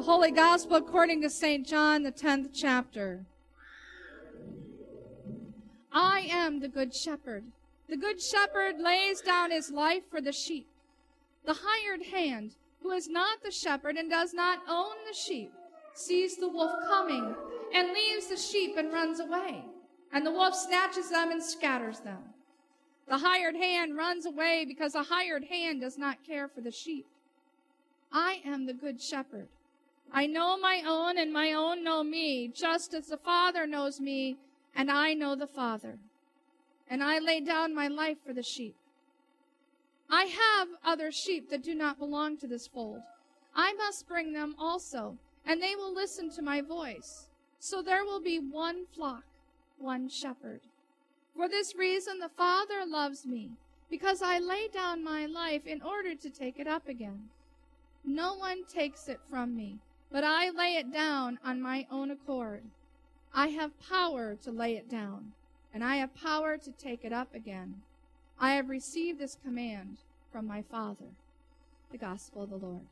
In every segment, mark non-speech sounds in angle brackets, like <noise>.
The Holy Gospel according to St. John, the 10th chapter. I am the Good Shepherd. The Good Shepherd lays down his life for the sheep. The hired hand, who is not the shepherd and does not own the sheep, sees the wolf coming and leaves the sheep and runs away. And the wolf snatches them and scatters them. The hired hand runs away because a hired hand does not care for the sheep. I am the good shepherd. I know my own and my own know me, just as the Father knows me and I know the Father. And I lay down my life for the sheep. I have other sheep that do not belong to this fold. I must bring them also, and they will listen to my voice. So there will be one flock, one shepherd. For this reason the Father loves me, because I lay down my life in order to take it up again. No one takes it from me, but I lay it down on my own accord. I have power to lay it down, and I have power to take it up again. I have received this command from my Father. The Gospel of the Lord.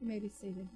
You may be seated.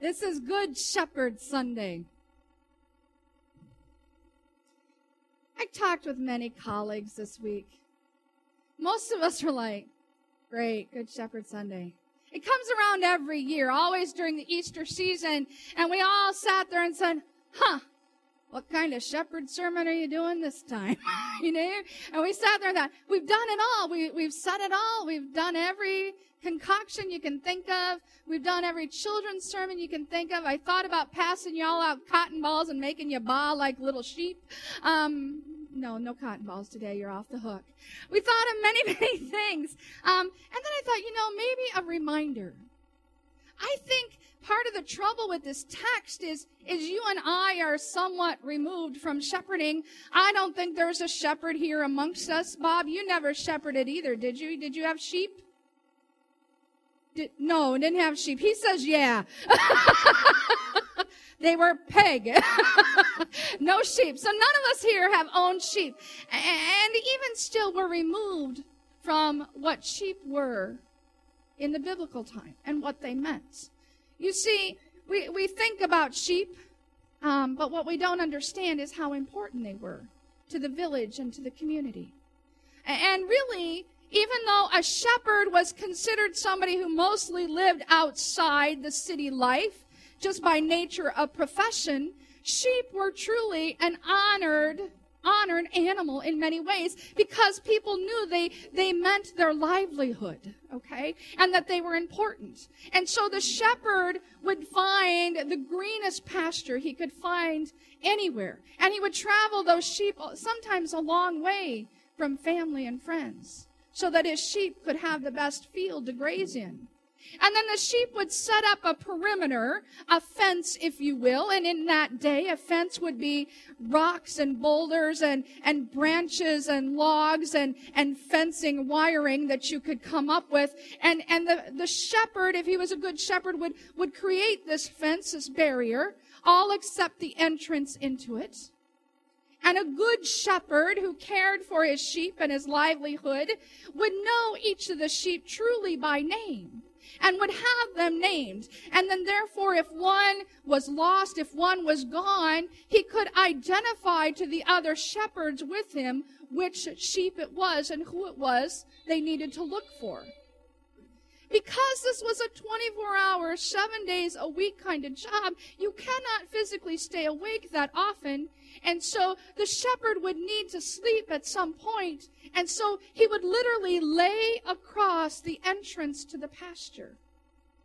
This is Good Shepherd Sunday. I talked with many colleagues this week. Most of us were like, great, Good Shepherd Sunday. It comes around every year, always during the Easter season, and we all sat there and said, huh, what kind of shepherd sermon are you doing this time? <laughs> you know? And we sat there and thought, we've done it all. We, we've said it all. We've done every concoction you can think of. We've done every children's sermon you can think of. I thought about passing you all out cotton balls and making you baa like little sheep. Um, no, no cotton balls today. You're off the hook. We thought of many, <laughs> many things. Um, and then I thought, you know, maybe a reminder. I think part of the trouble with this text is, is you and I are somewhat removed from shepherding. I don't think there's a shepherd here amongst us. Bob, you never shepherded either, did you? Did you have sheep? Did, no, didn't have sheep. He says, yeah. <laughs> they were pig. <laughs> no sheep. So none of us here have owned sheep. And even still, we're removed from what sheep were in the biblical time and what they meant. You see, we, we think about sheep, um, but what we don't understand is how important they were to the village and to the community. And really, even though a shepherd was considered somebody who mostly lived outside the city life, just by nature of profession, sheep were truly an honored honored animal in many ways because people knew they, they meant their livelihood, okay? And that they were important. And so the shepherd would find the greenest pasture he could find anywhere. And he would travel those sheep sometimes a long way from family and friends so that his sheep could have the best field to graze in. And then the sheep would set up a perimeter, a fence, if you will. And in that day, a fence would be rocks and boulders and, and branches and logs and, and fencing wiring that you could come up with. And, and the, the shepherd, if he was a good shepherd, would, would create this fence, this barrier, all except the entrance into it. And a good shepherd who cared for his sheep and his livelihood would know each of the sheep truly by name and would have them named. And then therefore, if one was lost, if one was gone, he could identify to the other shepherds with him which sheep it was and who it was they needed to look for. Because this was a 24 hour, seven days a week kind of job, you cannot physically stay awake that often. And so the shepherd would need to sleep at some point. And so he would literally lay across the entrance to the pasture.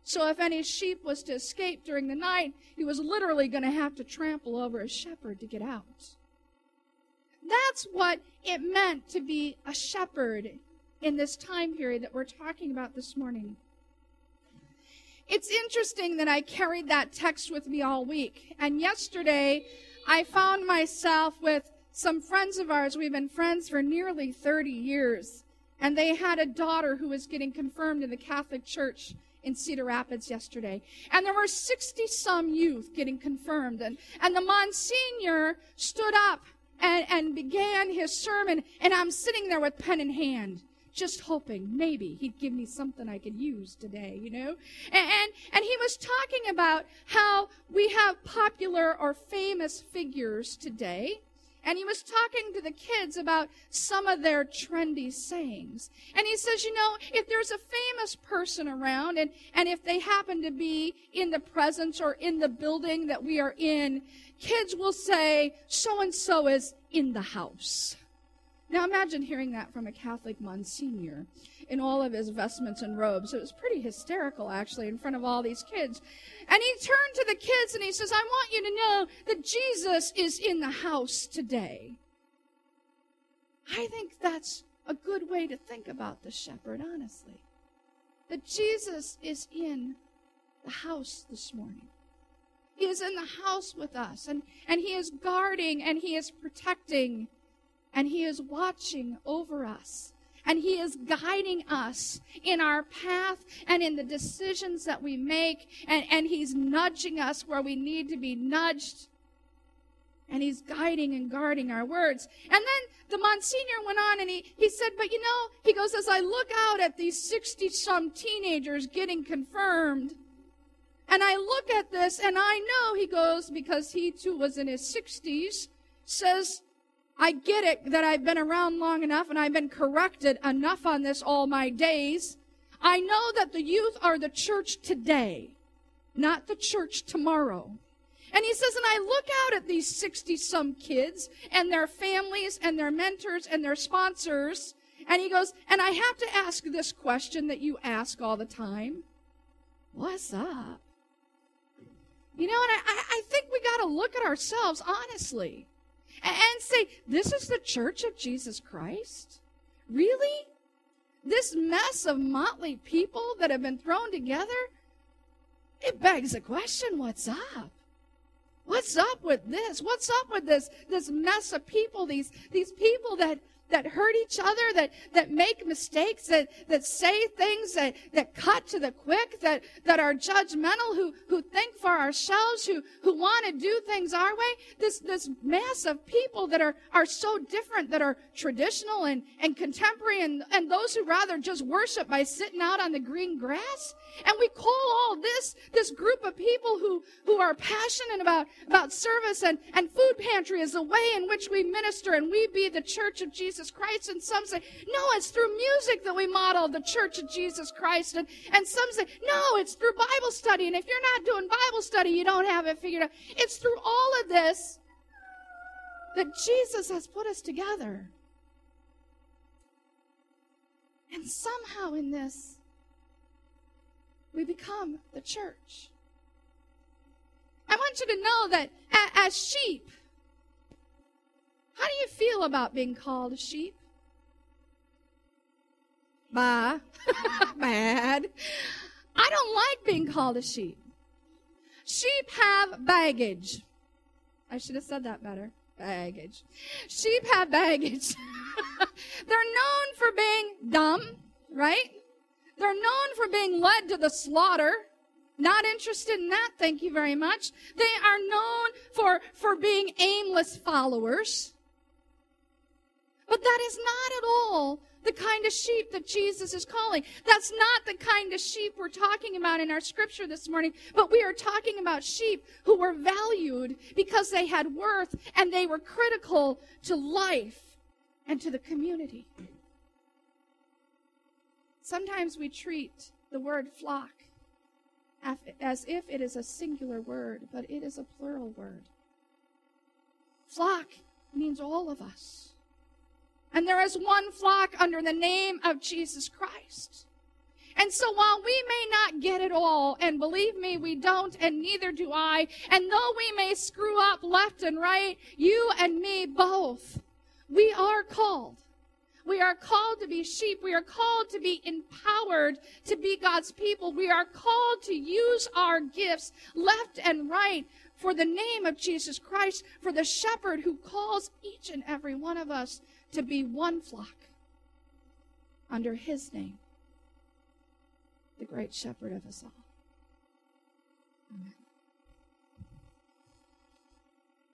So if any sheep was to escape during the night, he was literally going to have to trample over a shepherd to get out. That's what it meant to be a shepherd in this time period that we're talking about this morning. It's interesting that I carried that text with me all week. And yesterday, I found myself with some friends of ours. We've been friends for nearly 30 years. And they had a daughter who was getting confirmed in the Catholic Church in Cedar Rapids yesterday. And there were 60 some youth getting confirmed. And, and the Monsignor stood up and, and began his sermon. And I'm sitting there with pen in hand just hoping maybe he'd give me something I could use today, you know? And, and, and he was talking about how we have popular or famous figures today. And he was talking to the kids about some of their trendy sayings. And he says, you know, if there's a famous person around and, and if they happen to be in the presence or in the building that we are in, kids will say, so and so is in the house. Now imagine hearing that from a Catholic Monsignor in all of his vestments and robes. It was pretty hysterical, actually, in front of all these kids. And he turned to the kids and he says, I want you to know that Jesus is in the house today. I think that's a good way to think about the shepherd, honestly. That Jesus is in the house this morning. He is in the house with us, and, and He is guarding and He is protecting and He is watching over us. And He is guiding us in our path and in the decisions that we make. And, and He's nudging us where we need to be nudged. And He's guiding and guarding our words. And then the Monsignor went on and he, he said, But you know, he goes, as I look out at these 60 some teenagers getting confirmed, And I look at this and I know he goes, because he too was in his 60s, says, I get it that I've been around long enough and I've been corrected enough on this all my days. I know that the youth are the church today, not the church tomorrow. And he says, and I look out at these 60 some kids and their families and their mentors and their sponsors. And he goes, and I have to ask this question that you ask all the time. What's up? You know, and I, I think we got to look at ourselves honestly and, say, this is the church of Jesus Christ? Really? This mess of motley people that have been thrown together? It begs the question, what's up? What's up with this? What's up with this this mess of people? These these people that that hurt each other, that, that make mistakes, that, that say things that, that cut to the quick, that, that are judgmental, who, who think for ourselves, who, who want to do things our way. This, this mass of people that are, are so different, that are traditional and, and contemporary, and, and those who rather just worship by sitting out on the green grass. And we call all this, this group of people who, who are passionate about, about service and, and food pantry is the way in which we minister and we be the church of Jesus Christ. And some say, no, it's through music that we model the church of Jesus Christ. And, and some say, no, it's through Bible study. And if you're not doing Bible study, you don't have it figured out. It's through all of this that Jesus has put us together. And somehow in this, we become the church. I want you to know that as sheep, feel about being called a sheep? Bah, <laughs> bad. I don't like being called a sheep. Sheep have baggage. I should have said that better. Baggage. Sheep have baggage. <laughs> They're known for being dumb, right? They're known for being led to the slaughter. Not interested in that, thank you very much. They are known for, for being aimless followers. But that is not at all the kind of sheep that Jesus is calling. That's not the kind of sheep we're talking about in our scripture this morning, but we are talking about sheep who were valued because they had worth and they were critical to life and to the community. Sometimes we treat the word flock as if it is a singular word, but it is a plural word. Flock means all of us. And there is one flock under the name of Jesus Christ. And so while we may not get it all, and believe me, we don't, and neither do I, and though we may screw up left and right, you and me both, we are called we are called to be sheep. We are called to be empowered to be God's people. We are called to use our gifts left and right for the name of Jesus Christ, for the shepherd who calls each and every one of us to be one flock under his name, the great shepherd of us all. Amen.